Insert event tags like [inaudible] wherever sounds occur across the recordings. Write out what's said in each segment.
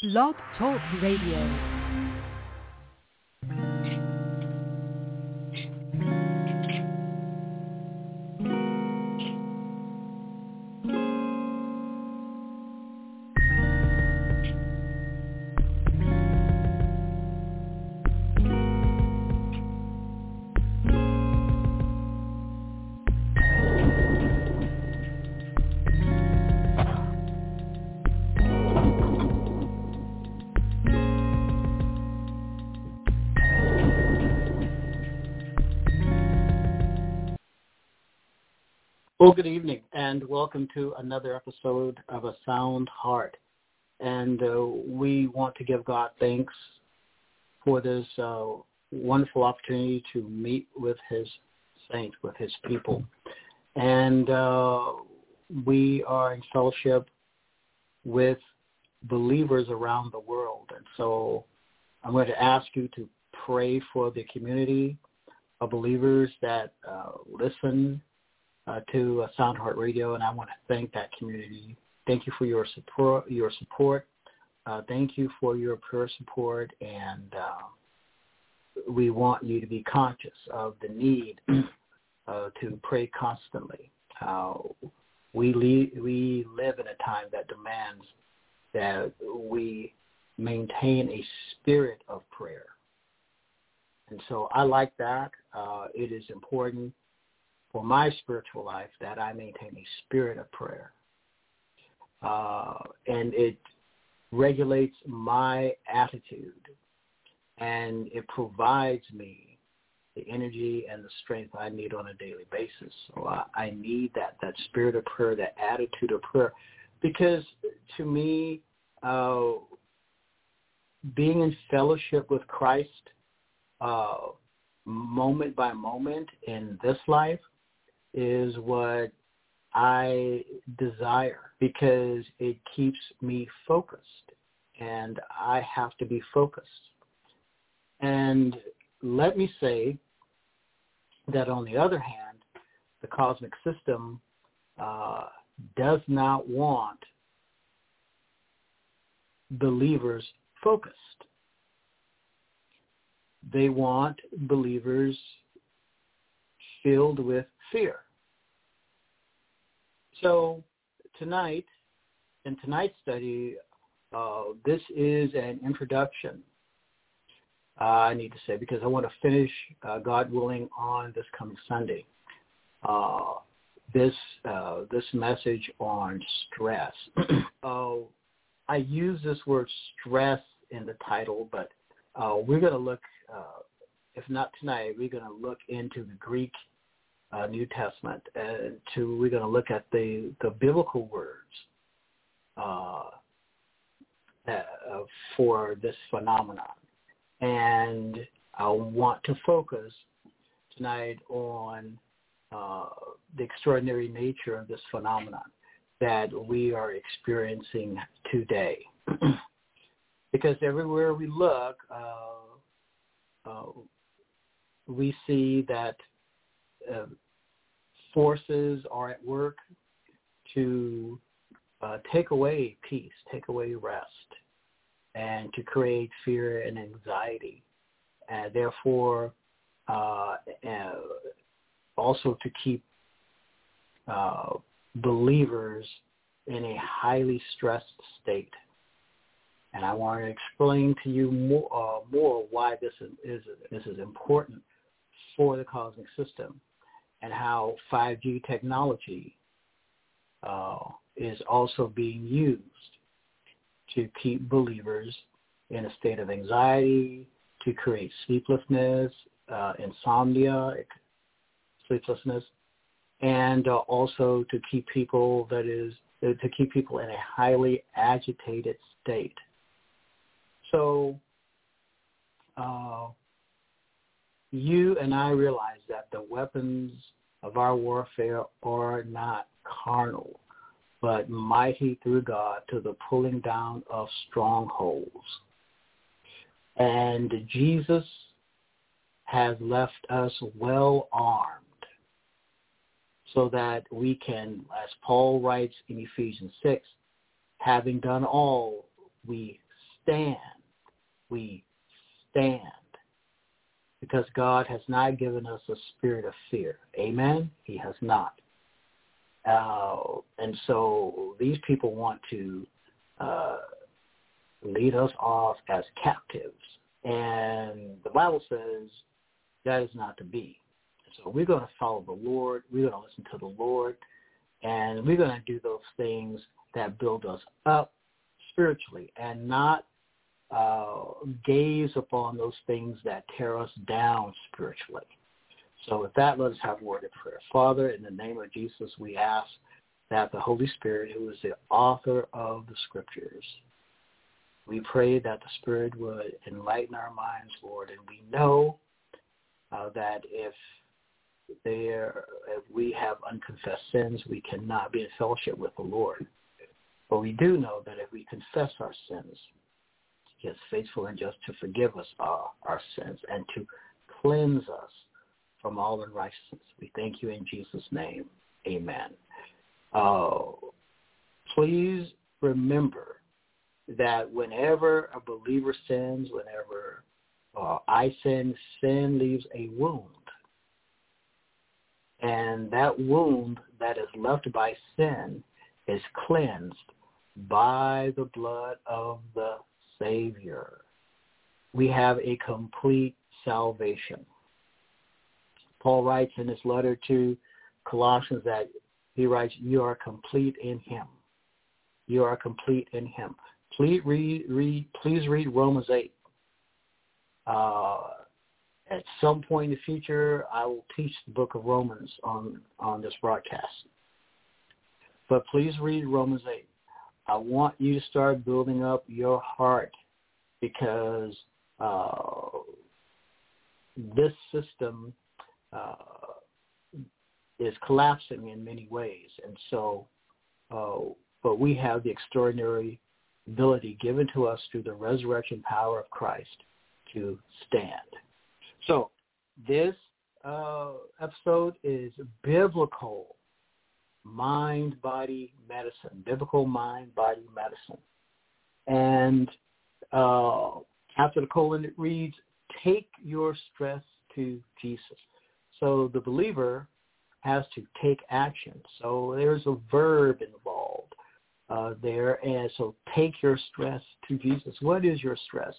Blog Talk Radio. Well, good evening, and welcome to another episode of A Sound Heart. And uh, we want to give God thanks for this uh, wonderful opportunity to meet with His saints, with His people. And uh, we are in fellowship with believers around the world. And so I'm going to ask you to pray for the community of believers that uh, listen uh, to uh, Sound Heart Radio, and I want to thank that community. Thank you for your support. Your support. Uh, thank you for your prayer support, and uh, we want you to be conscious of the need [clears throat] uh, to pray constantly. Uh, we le- we live in a time that demands that we maintain a spirit of prayer, and so I like that. Uh, it is important for my spiritual life that I maintain a spirit of prayer. Uh, and it regulates my attitude and it provides me the energy and the strength I need on a daily basis. So I, I need that, that spirit of prayer, that attitude of prayer, because to me, uh, being in fellowship with Christ uh, moment by moment in this life is what I desire because it keeps me focused and I have to be focused. And let me say that on the other hand, the cosmic system uh, does not want believers focused. They want believers filled with fear. So tonight, in tonight's study, uh, this is an introduction, uh, I need to say, because I want to finish, uh, God willing, on this coming Sunday. Uh, this uh, this message on stress. [clears throat] uh, I use this word stress in the title, but we're going to look, if not tonight, we're going to look into the Greek uh, New Testament. and to we're going to look at the the biblical words uh, uh, for this phenomenon, and I want to focus tonight on uh, the extraordinary nature of this phenomenon that we are experiencing today. [clears throat] because everywhere we look, uh, uh, we see that uh, forces are at work to uh, take away peace, take away rest, and to create fear and anxiety. And therefore, uh, also to keep uh, believers in a highly stressed state. And I want to explain to you more, uh, more why this is, is, this is important for the cosmic system and how 5G technology uh, is also being used to keep believers in a state of anxiety, to create sleeplessness, uh, insomnia, sleeplessness, and uh, also to keep people that is to keep people in a highly agitated state. So uh, you and I realize that the weapons of our warfare are not carnal, but mighty through God to the pulling down of strongholds. And Jesus has left us well armed so that we can, as Paul writes in Ephesians 6, having done all, we stand. We stand because God has not given us a spirit of fear. Amen? He has not. Uh, and so these people want to uh, lead us off as captives. And the Bible says that is not to be. So we're going to follow the Lord. We're going to listen to the Lord. And we're going to do those things that build us up spiritually and not uh, gaze upon those things that tear us down spiritually. So with that, let us have a word of prayer. Father, in the name of Jesus, we ask that the Holy Spirit, who is the author of the scriptures, we pray that the Spirit would enlighten our minds, Lord, and we know uh, that if there, if we have unconfessed sins, we cannot be in fellowship with the Lord. But we do know that if we confess our sins, he is faithful and just to forgive us our, our sins and to cleanse us from all unrighteousness. We thank you in Jesus' name. Amen. Uh, please remember that whenever a believer sins, whenever uh, I sin, sin leaves a wound. And that wound that is left by sin is cleansed by the blood of the Savior. We have a complete salvation. Paul writes in his letter to Colossians that he writes, you are complete in him. You are complete in him. Please read, read, please read Romans 8. Uh, at some point in the future, I will teach the book of Romans on, on this broadcast. But please read Romans 8. I want you to start building up your heart because uh, this system uh, is collapsing in many ways. And so, uh, but we have the extraordinary ability given to us through the resurrection power of Christ to stand. So this uh, episode is biblical mind-body medicine, biblical mind-body medicine. And uh, after the colon, it reads, take your stress to Jesus. So the believer has to take action. So there's a verb involved uh, there. And so take your stress to Jesus. What is your stress?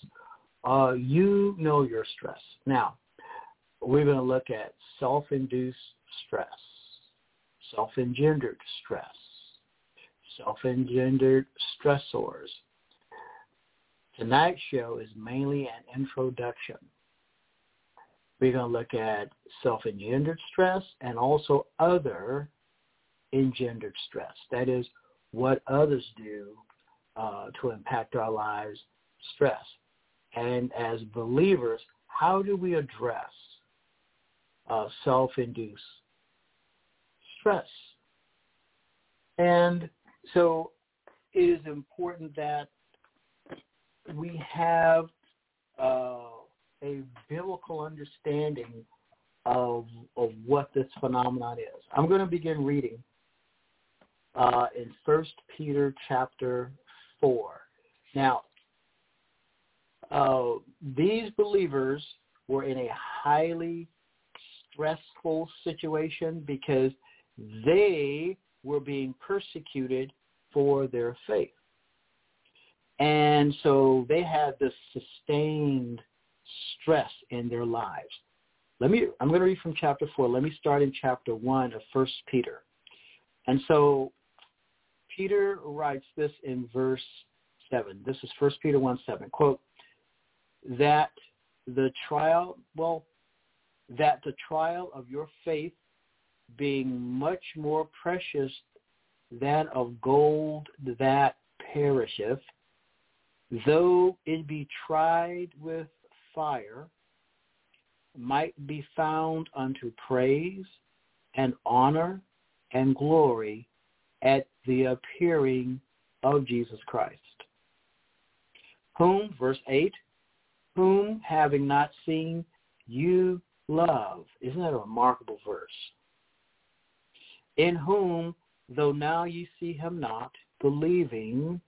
Uh, you know your stress. Now, we're going to look at self-induced stress, self-engendered stress, self-engendered stressors. Tonight's show is mainly an introduction. We're going to look at self-engendered stress and also other engendered stress. That is what others do uh, to impact our lives, stress. And as believers, how do we address uh, self-induced stress? And so it is important that we have uh, a biblical understanding of, of what this phenomenon is. I'm going to begin reading uh, in First Peter chapter 4. Now, uh, these believers were in a highly stressful situation because they were being persecuted for their faith. And so they had this sustained stress in their lives. Let me, I'm going to read from chapter 4. Let me start in chapter 1 of First Peter. And so Peter writes this in verse 7. This is First Peter 1, 7. Quote, that the trial, well, that the trial of your faith being much more precious than of gold that perisheth, though it be tried with fire, might be found unto praise and honor and glory at the appearing of Jesus Christ. Whom, verse 8, whom having not seen you love. Isn't that a remarkable verse? In whom, though now ye see him not, believing,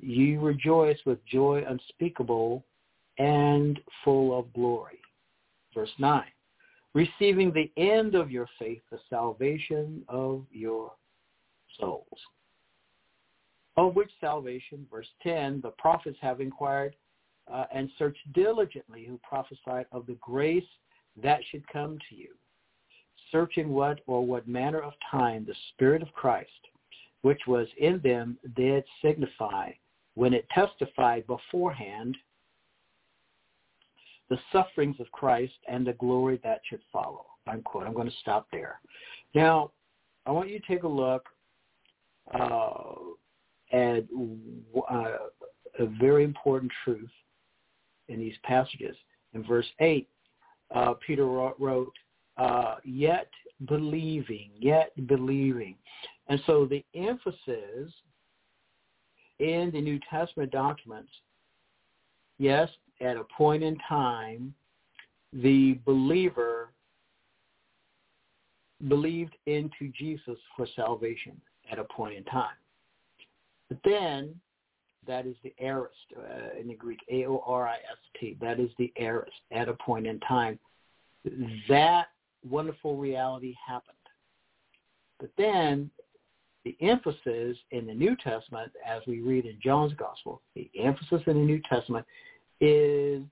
ye rejoice with joy unspeakable and full of glory. Verse 9, receiving the end of your faith, the salvation of your souls. Of which salvation, verse 10, the prophets have inquired uh, and searched diligently who prophesied of the grace that should come to you, searching what or what manner of time the Spirit of Christ, which was in them, did signify when it testified beforehand the sufferings of Christ and the glory that should follow. Unquote. I'm going to stop there. Now, I want you to take a look uh, at uh, a very important truth in these passages. In verse 8, uh, Peter wrote, uh, yet believing, yet believing. And so the emphasis in the New Testament documents, yes, at a point in time, the believer believed into Jesus for salvation at a point in time. But then, that is the aorist uh, in the Greek, A-O-R-I-S-T. That is the aorist at a point in time. That wonderful reality happened. But then the emphasis in the New Testament, as we read in John's Gospel, the emphasis in the New Testament is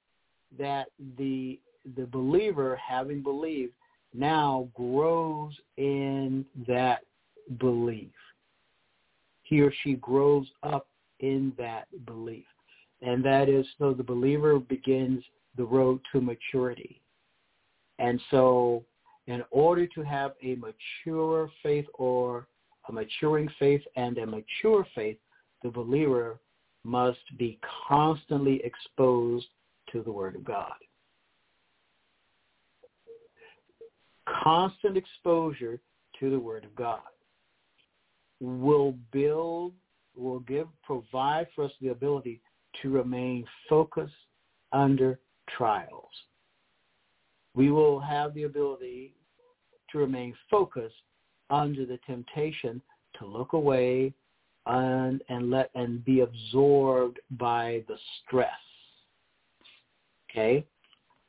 that the the believer, having believed, now grows in that belief. He or she grows up in that belief. And that is so the believer begins the road to maturity. And so in order to have a mature faith or a maturing faith and a mature faith, the believer must be constantly exposed to the Word of God. Constant exposure to the Word of God will build, will give, provide for us the ability to remain focused under trials. We will have the ability to remain focused under the temptation to look away and, and let and be absorbed by the stress. Okay,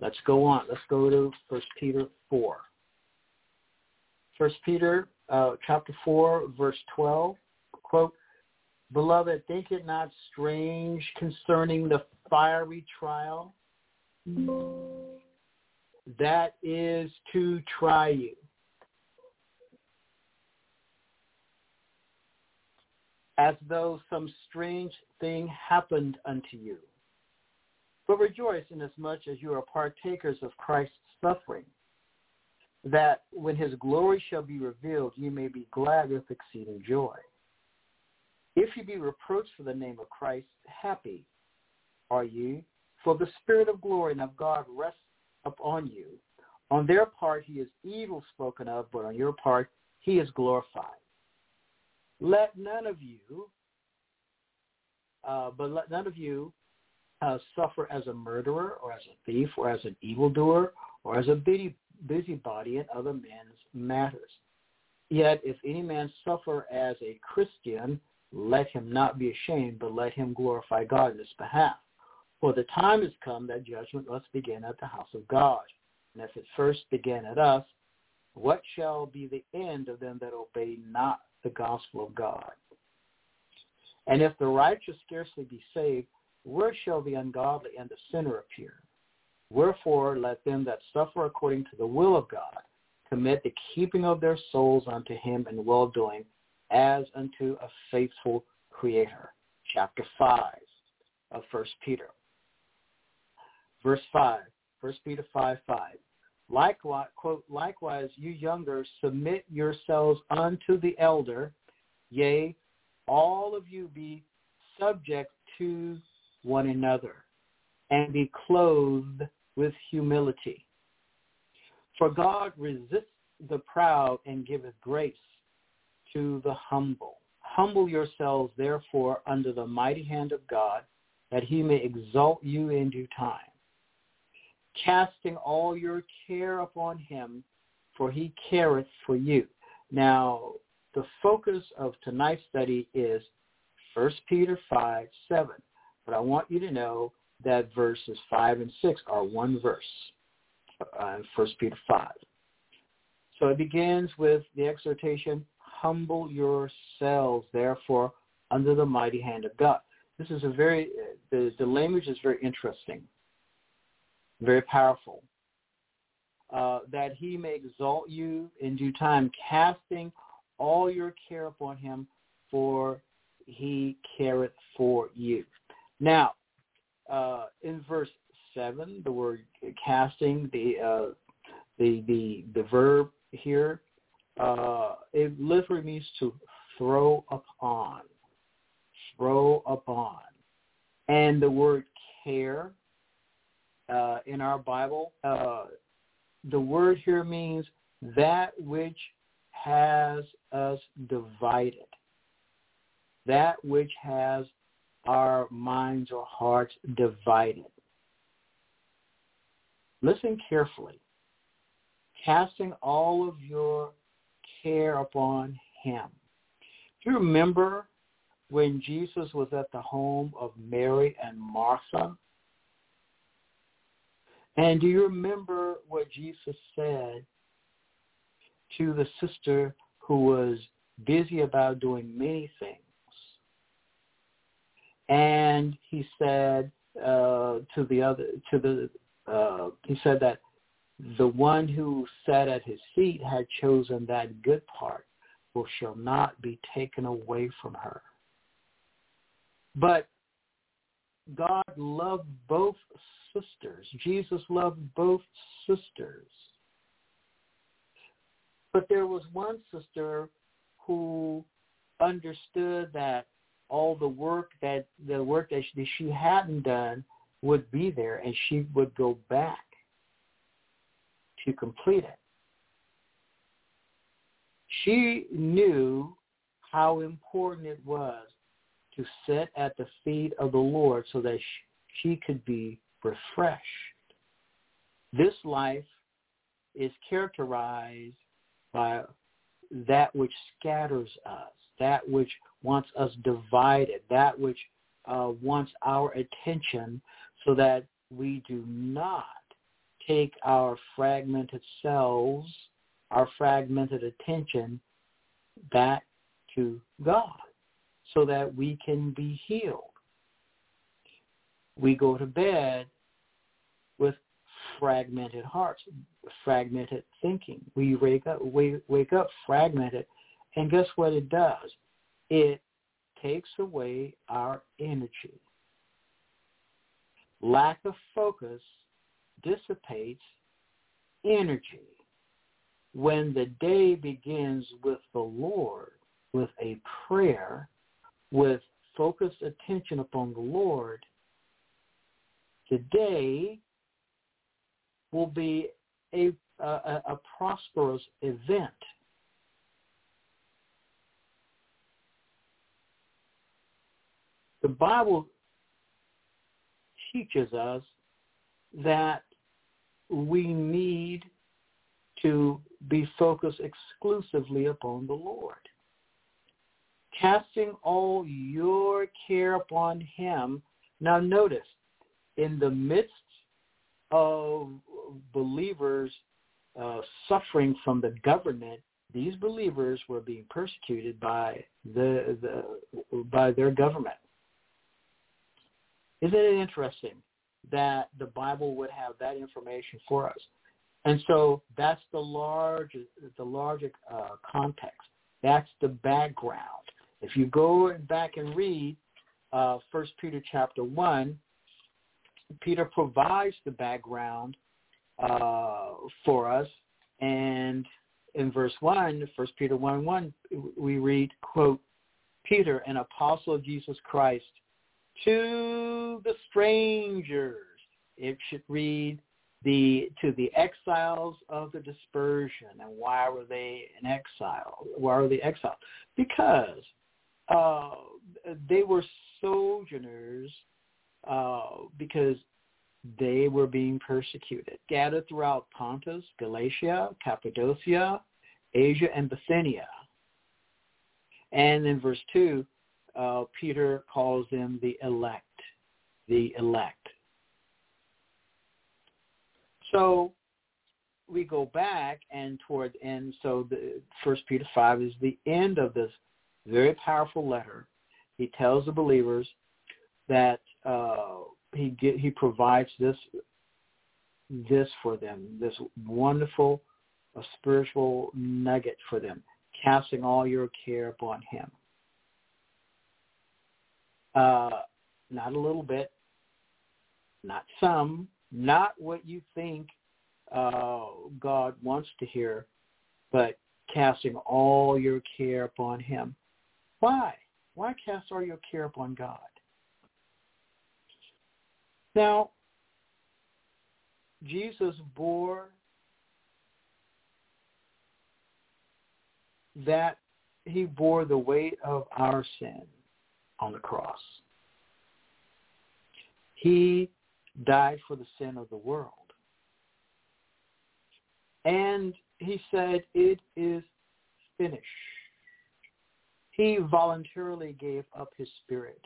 let's go on. Let's go to First Peter four. First Peter uh, chapter four, verse twelve. Quote: Beloved, think it not strange concerning the fiery trial that is to try you as though some strange thing happened unto you. But rejoice inasmuch as you are partakers of Christ's suffering, that when his glory shall be revealed, you may be glad with exceeding joy. If you be reproached for the name of Christ, happy are you, for the Spirit of glory and of God rests upon you. On their part he is evil spoken of, but on your part he is glorified. Let none of you, uh, but let none of you uh, suffer as a murderer or as a thief or as an evildoer or as a busy, busybody in other men's matters. Yet if any man suffer as a Christian, let him not be ashamed, but let him glorify God in his behalf. For the time has come that judgment must begin at the house of God. And if it first began at us, what shall be the end of them that obey not the gospel of God. And if the righteous scarcely be saved, where shall the ungodly and the sinner appear? Wherefore let them that suffer according to the will of God commit the keeping of their souls unto him in well-doing as unto a faithful creator. Chapter 5 of 1 Peter. Verse 5, 1 Peter 5, 5. Likewise, quote, likewise, you younger, submit yourselves unto the elder. Yea, all of you be subject to one another and be clothed with humility. For God resists the proud and giveth grace to the humble. Humble yourselves, therefore, under the mighty hand of God, that he may exalt you in due time casting all your care upon him, for he careth for you. Now, the focus of tonight's study is 1 Peter 5, 7. But I want you to know that verses 5 and 6 are one verse uh, in 1 Peter 5. So it begins with the exhortation, humble yourselves, therefore, under the mighty hand of God. This is a very, the, the language is very interesting, very powerful. Uh, that he may exalt you in due time, casting all your care upon him, for he careth for you. Now, uh, in verse seven, the word casting, the uh, the the the verb here, uh, it literally means to throw upon, throw upon, and the word care uh, in our Bible, uh, the word here means that which has us divided, that which has our minds or hearts divided. Listen carefully. Casting all of your care upon him. Do you remember when Jesus was at the home of Mary and Martha? And do you remember what Jesus said to the sister who was busy about doing many things? And he said uh, to the other, to the, uh, he said that the one who sat at his feet had chosen that good part, which shall not be taken away from her. But God loved both sisters. Jesus loved both sisters. But there was one sister who understood that all the work that the work that she, she hadn't done would be there and she would go back to complete it. She knew how important it was to sit at the feet of the Lord so that she could be refreshed. This life is characterized by that which scatters us, that which wants us divided, that which uh, wants our attention so that we do not take our fragmented selves, our fragmented attention back to God so that we can be healed. We go to bed with fragmented hearts, fragmented thinking. We wake up, we wake up fragmented, and guess what it does? It takes away our energy. Lack of focus dissipates energy. When the day begins with the Lord, with a prayer, with focused attention upon the Lord, the day will be a, a, a prosperous event. The Bible teaches us that we need to be focused exclusively upon the Lord. Casting all your care upon him. Now notice, in the midst of believers uh, suffering from the government, these believers were being persecuted by the, the by their government. Isn't it interesting that the Bible would have that information for us? And so that's the large the larger uh, context. That's the background. If you go back and read uh, First Peter chapter one, Peter provides the background uh, for us, and in verse one, First Peter one one, we read, "quote Peter, an apostle of Jesus Christ, to the strangers." It should read the to the exiles of the dispersion. And why were they in exile? Why were they exiled? Because uh, they were sojourners uh, because they were being persecuted, scattered throughout Pontus, Galatia, Cappadocia, Asia, and Bithynia. And in verse 2, uh, Peter calls them the elect, the elect. So we go back and toward the end. So the First Peter five is the end of this very powerful letter. He tells the believers that uh, he get, he provides this this for them, this wonderful uh, spiritual nugget for them, casting all your care upon him. Uh, not a little bit, not some, not what you think uh, God wants to hear, but casting all your care upon him. Why? Why cast all your care upon God? Now, Jesus bore that he bore the weight of our sin on the cross. He died for the sin of the world. And he said, it is finished. He voluntarily gave up his spirit.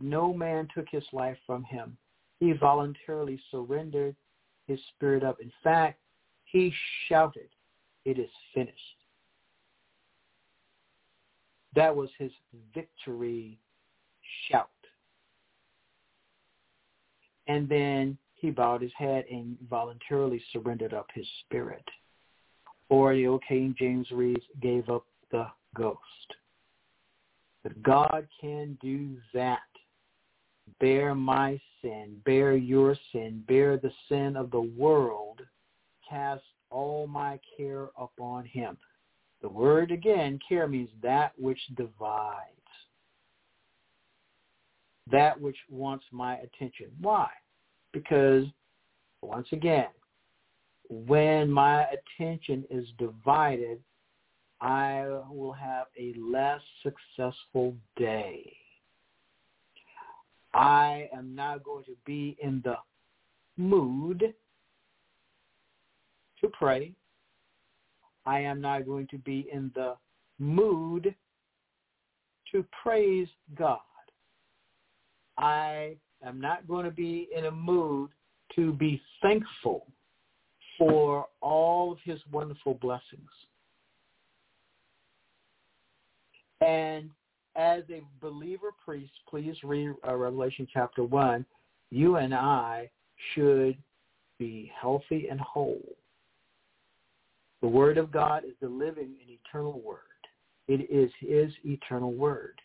No man took his life from him. He voluntarily surrendered his spirit up. In fact, he shouted, it is finished. That was his victory shout. And then he bowed his head and voluntarily surrendered up his spirit. Or the old King James reads, gave up the ghost. But God can do that. Bear my sin, bear your sin, bear the sin of the world, cast all my care upon him. The word again, care means that which divides, that which wants my attention. Why? Because, once again, when my attention is divided, I will have a less successful day. I am not going to be in the mood to pray. I am not going to be in the mood to praise God. I am not going to be in a mood to be thankful for all of his wonderful blessings. And as a believer priest, please read uh, Revelation chapter 1, you and I should be healthy and whole. The Word of God is the living and eternal Word. It is His eternal Word.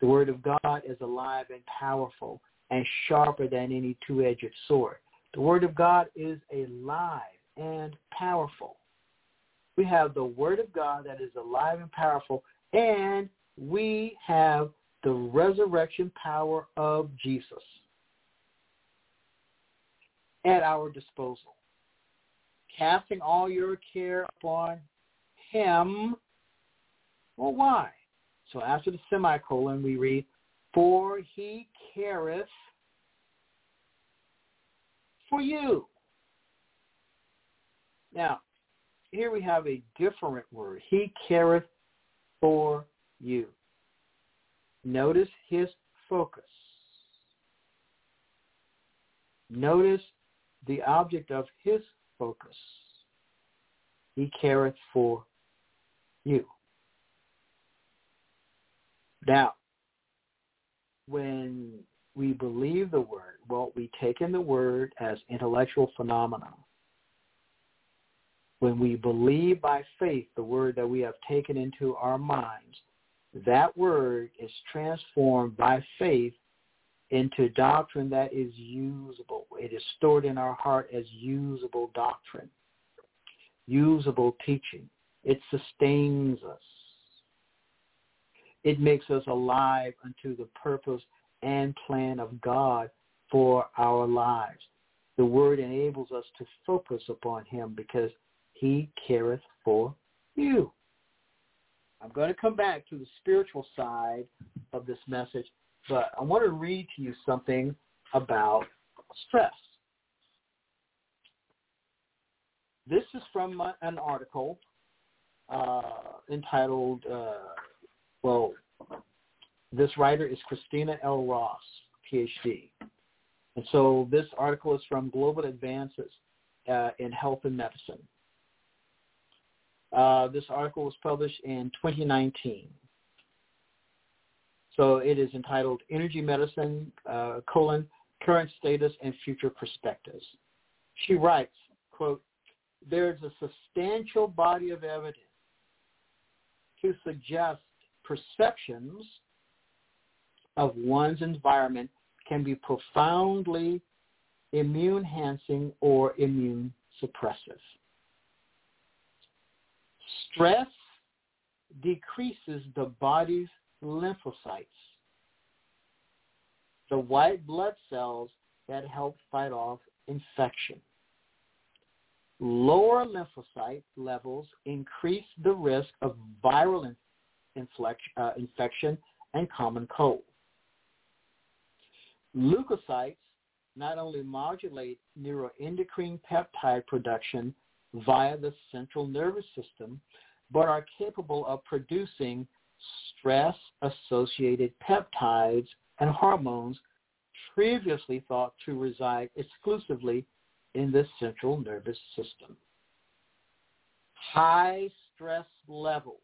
The Word of God is alive and powerful and sharper than any two-edged sword. The Word of God is alive and powerful. We have the Word of God that is alive and powerful, and we have the resurrection power of Jesus at our disposal. Casting all your care upon him. Well, why? So after the semicolon, we read, For he careth for you. Now, here we have a different word. He careth for you. Notice his focus. Notice the object of his focus. He careth for you. Now, when we believe the word, well, we take in the word as intellectual phenomena. When we believe by faith the word that we have taken into our minds, that word is transformed by faith into doctrine that is usable. It is stored in our heart as usable doctrine, usable teaching. It sustains us. It makes us alive unto the purpose and plan of God for our lives. The word enables us to focus upon him because he careth for you. I'm going to come back to the spiritual side of this message, but I want to read to you something about stress. This is from an article uh, entitled, uh, well, This writer is Christina L. Ross, PhD. And so this article is from Global Advances uh, in Health and Medicine. Uh, this article was published in 2019. So it is entitled Energy Medicine, uh, colon, Current Status and Future Perspectives. She writes, quote, there's a substantial body of evidence to suggest perceptions of one's environment can be profoundly immune-enhancing or immune suppressive. Stress decreases the body's lymphocytes, the white blood cells that help fight off infection. Lower lymphocyte levels increase the risk of viral uh, infection and common cold. Leukocytes not only modulate neuroendocrine peptide production via the central nervous system, but are capable of producing stress-associated peptides and hormones previously thought to reside exclusively in the central nervous system. High stress levels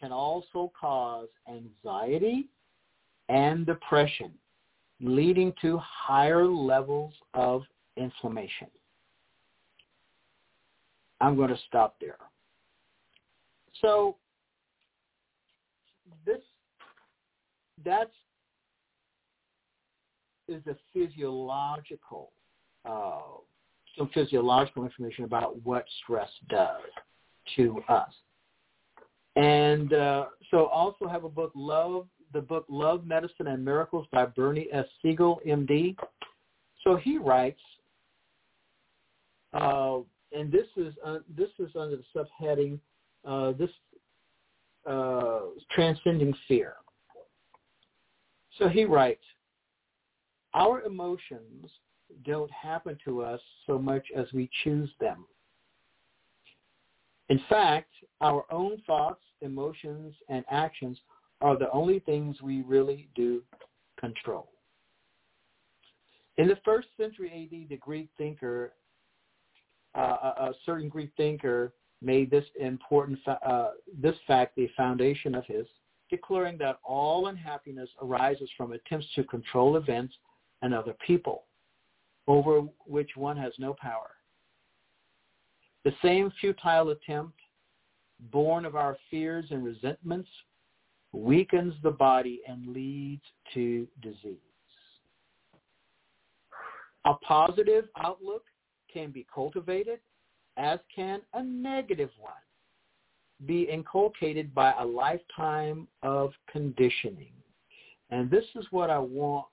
can also cause anxiety and depression, leading to higher levels of inflammation. I'm going to stop there. So this that's is a physiological uh, some physiological information about what stress does to us. And uh, so also have a book, Love, the book Love, Medicine, and Miracles by Bernie S. Siegel, MD. So he writes, uh, and this is uh, this is under the subheading, uh, this uh, transcending fear. So he writes, our emotions don't happen to us so much as we choose them. In fact, our own thoughts, emotions, and actions are the only things we really do control. In the first century AD, the Greek thinker, uh, a, certain Greek thinker made this important, uh, this fact the foundation of his, declaring that all unhappiness arises from attempts to control events and other people over which one has no power. The same futile attempt, born of our fears and resentments, weakens the body and leads to disease. A positive outlook can be cultivated, as can a negative one be inculcated by a lifetime of conditioning. And this is what I want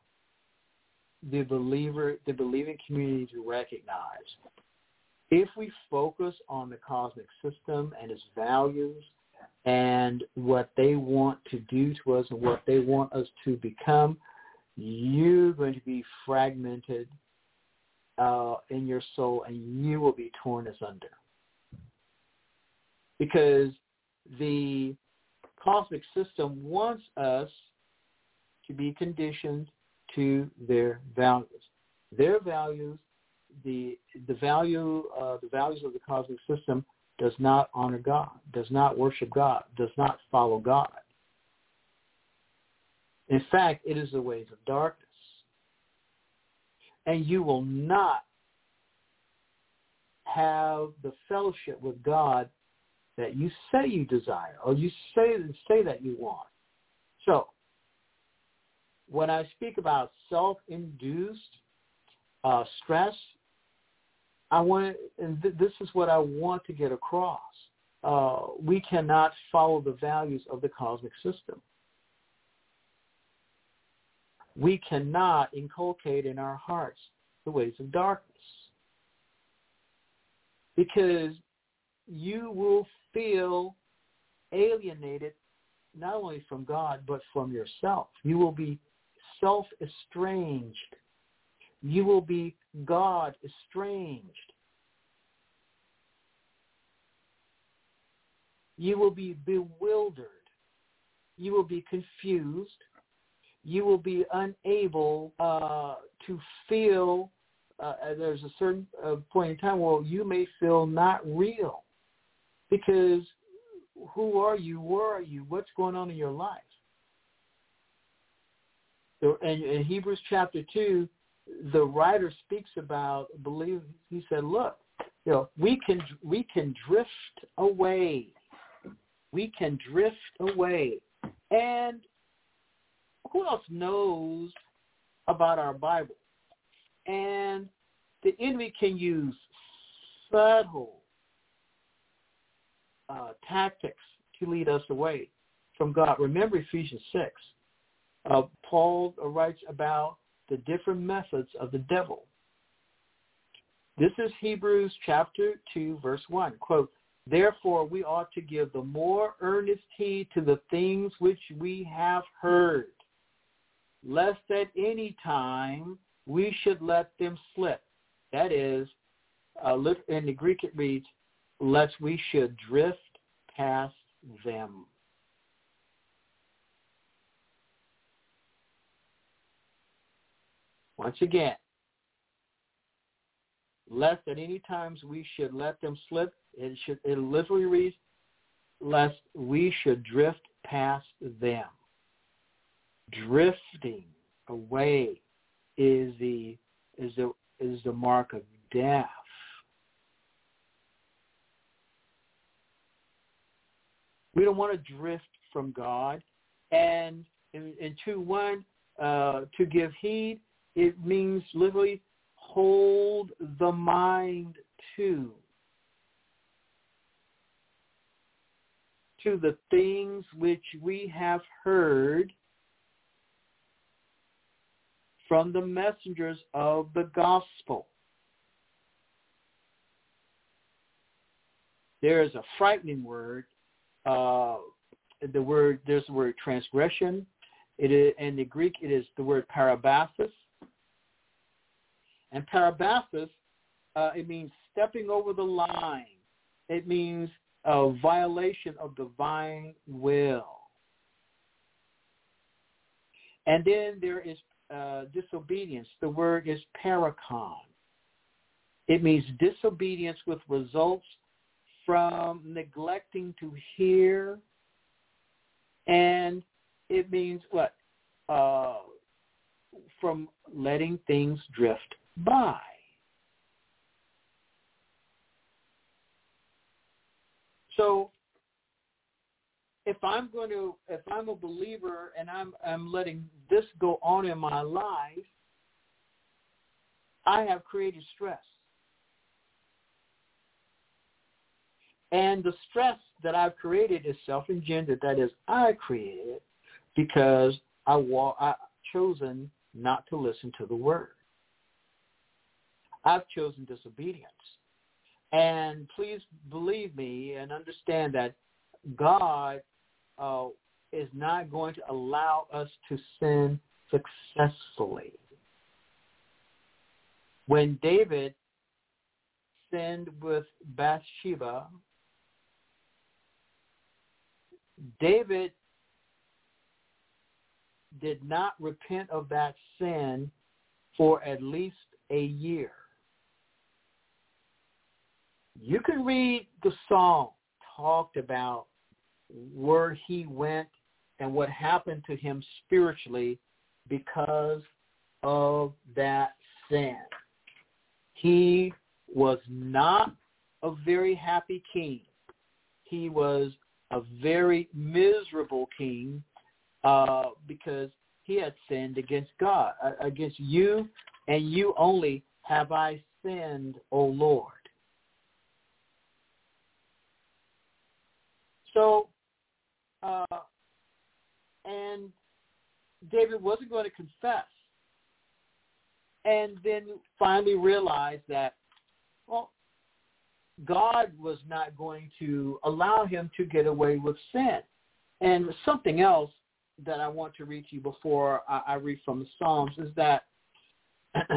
the believer, the believing community to recognize. If we focus on the cosmic system and its values and what they want to do to us and what they want us to become, you're going to be fragmented uh, in your soul and you will be torn asunder. Because the cosmic system wants us to be conditioned to their values. Their values, the the value, uh, the values of the cosmic system does not honor God, does not worship God, does not follow God. In fact, it is the ways of darkness. And you will not have the fellowship with God that you say you desire or you say say that you want. So when I speak about self-induced uh, stress, I want, and th- this is what I want to get across. Uh, we cannot follow the values of the cosmic system. We cannot inculcate in our hearts the ways of darkness. Because you will feel alienated not only from God, but from yourself. You will be self-estranged. You will be God estranged. You will be bewildered. You will be confused. You will be unable uh, to feel. Uh, there's a certain uh, point in time where you may feel not real because who are you? Where are you? What's going on in your life? So in, in Hebrews chapter two, the writer speaks about believe. He said, "Look, you know, we can we can drift away. We can drift away, and who else knows about our Bible? And the enemy can use subtle uh, tactics to lead us away from God. Remember Ephesians 6. Uh, Paul writes about the different methods of the devil. This is Hebrews chapter 2, verse 1. Quote, Therefore we ought to give the more earnest heed to the things which we have heard, lest at any time we should let them slip. That is, uh, in the Greek it reads, lest we should drift past them. Once again, lest at any times we should let them slip. It should it literally reads, lest we should drift past them. Drifting away is the is the is the mark of death. We don't want to drift from God. And in, in 2.1, uh, to give heed, it means literally hold the mind to. To the things which we have heard from the messengers of the gospel. There is a frightening word uh, the word there's the word transgression. It is in the Greek it is the word parabasis. And parabasis uh, it means stepping over the line. It means a violation of divine will. And then there is uh, disobedience. The word is paracon. It means disobedience with results from neglecting to hear, and it means what? Uh, from letting things drift by. So if I'm going to, if I'm a believer and I'm, I'm letting this go on in my life, I have created stress. And the stress that I've created is self-engendered. That is, I created it because I wa- I chosen not to listen to the word. I've chosen disobedience. And please believe me and understand that God uh, is not going to allow us to sin successfully. When David sinned with Bathsheba, David did not repent of that sin for at least a year. You can read the song talked about where he went and what happened to him spiritually because of that sin. He was not a very happy king. He was a very miserable king uh, because he had sinned against God, uh, against you, and you only have I sinned, O Lord. So, uh, and David wasn't going to confess, and then finally realized that, well, God was not going to allow him to get away with sin. And something else that I want to read to you before I, I read from the Psalms is that [clears throat]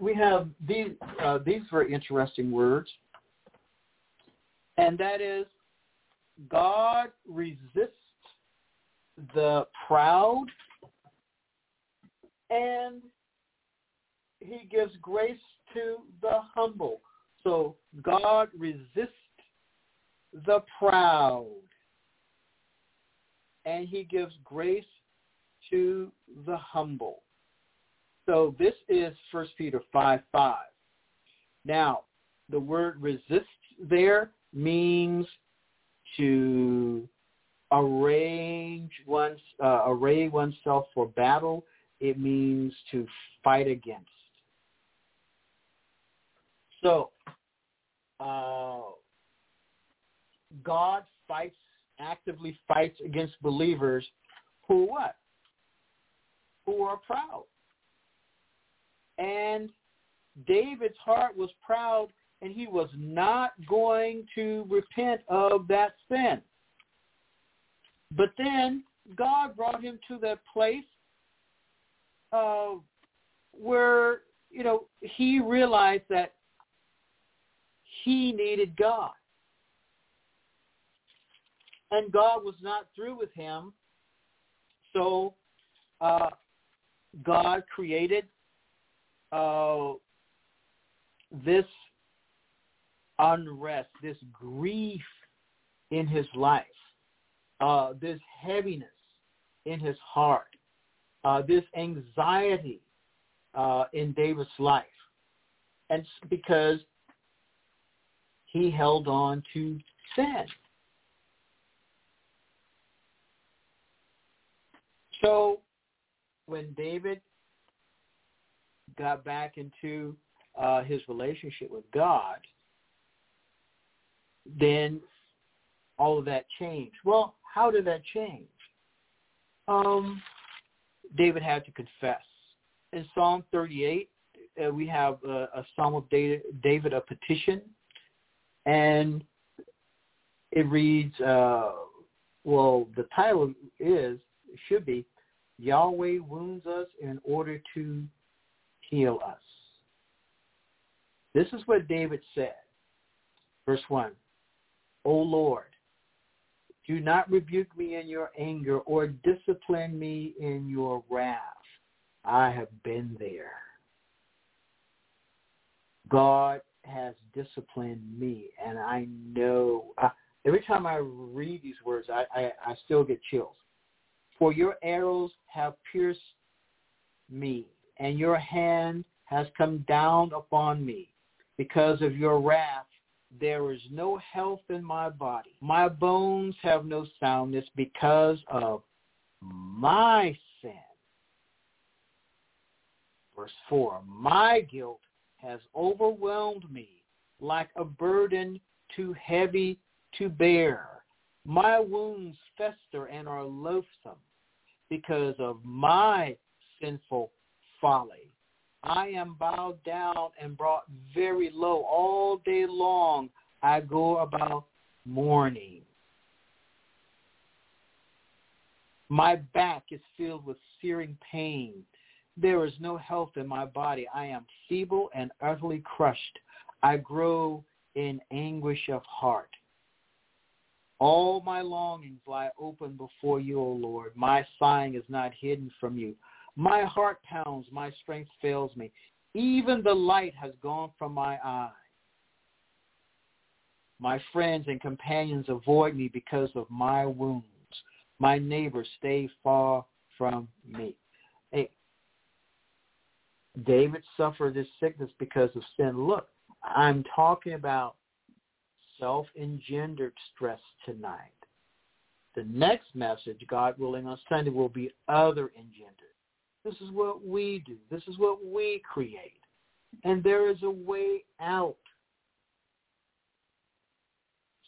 we have these uh, these very interesting words, and that is, God resists the proud, and he gives grace to the humble. So God resists the proud, and he gives grace to the humble. So this is 1 Peter 5, 5. Now, the word resist there means to arrange one's, uh, array oneself for battle. It means to fight against. So, uh, God fights, actively fights against believers who what? Who are proud. And David's heart was proud and he was not going to repent of that sin. But then God brought him to that place where, you know, he realized that he needed God. And God was not through with him. So uh, God created uh, this unrest, this grief in his life, uh, this heaviness in his heart, uh, this anxiety uh, in David's life. And because he held on to sin. So when David got back into uh, his relationship with God, then all of that changed. Well, how did that change? Um, David had to confess. In Psalm 38, uh, we have a, a Psalm of David, a petition, and it reads, uh, well, the title is, should be, Yahweh wounds us in order to heal us. This is what David said. Verse 1. O Lord, do not rebuke me in your anger or discipline me in your wrath. I have been there. God has disciplined me, and I know. Uh, every time I read these words, I, I, I still get chills. For your arrows have pierced me, and your hand has come down upon me. Because of your wrath, there is no health in my body. My bones have no soundness because of my sin. Verse 4, my guilt has overwhelmed me like a burden too heavy to bear. My wounds fester and are loathsome because of my sinful folly. I am bowed down and brought very low. All day long I go about mourning. My back is filled with searing pain. There is no health in my body. I am feeble and utterly crushed. I grow in anguish of heart. All my longings lie open before you, O Lord. My sighing is not hidden from you. My heart pounds, my strength fails me. Even the light has gone from my eye. My friends and companions avoid me because of my wounds. My neighbors stay far from me. Hey, David suffered this sickness because of sin. Look, I'm talking about self-engendered stress tonight. The next message, God willing, on Sunday will be other engendered. This is what we do. This is what we create. And there is a way out.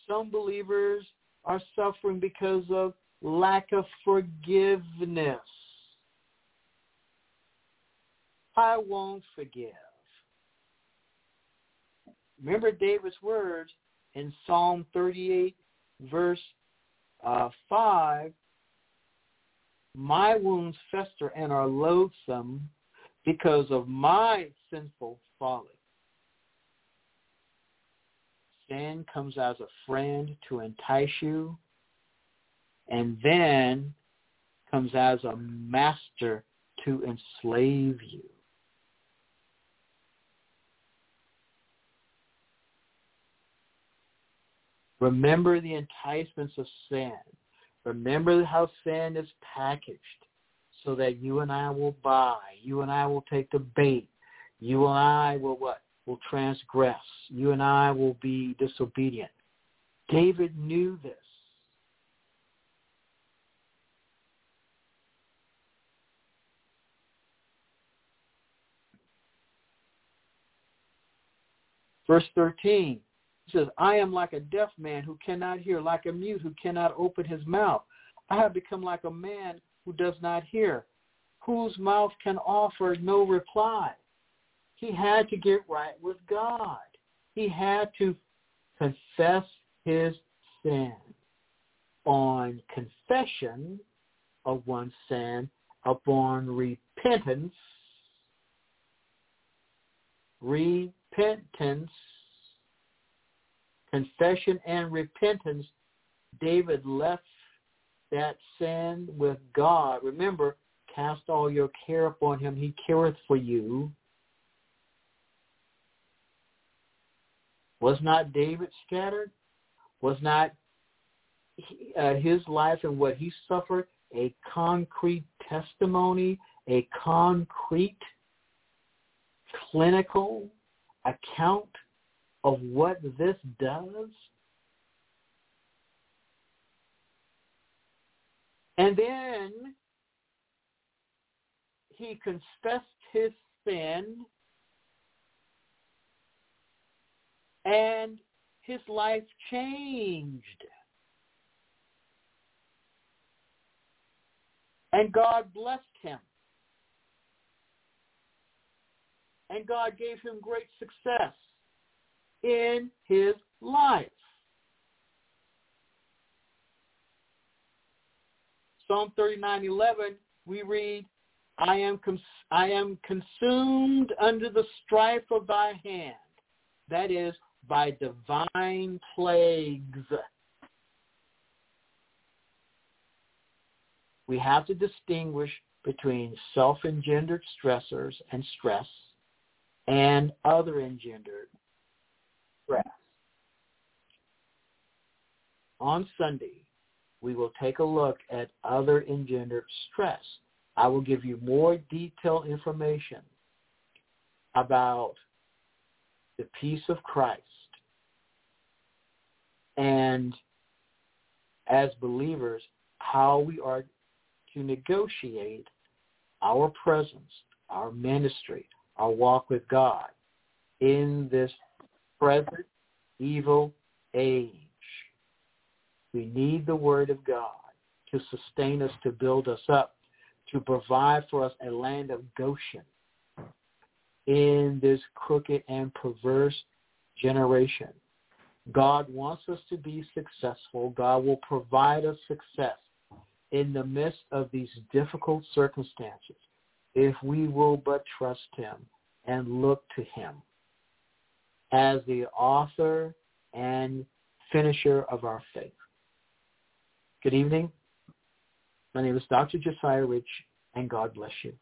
Some believers are suffering because of lack of forgiveness. I won't forgive. Remember David's words in Psalm 38, verse uh, 5, my wounds fester and are loathsome because of my sinful folly. Sin comes as a friend to entice you and then comes as a master to enslave you. Remember the enticements of sin. Remember how sin is packaged so that you and I will buy. You and I will take the bait. You and I will what? Will transgress. You and I will be disobedient. David knew this. Verse 13 says, I am like a deaf man who cannot hear, like a mute who cannot open his mouth. I have become like a man who does not hear, whose mouth can offer no reply. He had to get right with God. He had to confess his sin. On confession of one's sin, upon repentance, repentance confession and repentance, David left that sin with God. Remember, cast all your care upon him. He careth for you. Was not David scattered? Was not uh, his life and what he suffered a concrete testimony, a concrete clinical account of what this does? And then he confessed his sin and his life changed. And God blessed him. And God gave him great success in his life. Psalm 39:11 we read, I am cons- I am consumed under the strife of thy hand. That is by divine plagues. We have to distinguish between self-engendered stressors and stress and other engendered stress. On Sunday, we will take a look at other engendered stress. I will give you more detailed information about the peace of Christ and as believers how we are to negotiate our presence, our ministry, our walk with God in this present evil age. We need the Word of God to sustain us, to build us up, to provide for us a land of Goshen in this crooked and perverse generation. God wants us to be successful. God will provide us success in the midst of these difficult circumstances if we will but trust him and look to him as the author and finisher of our faith. Good evening. My name is Dr. Josiah Rich, and God bless you.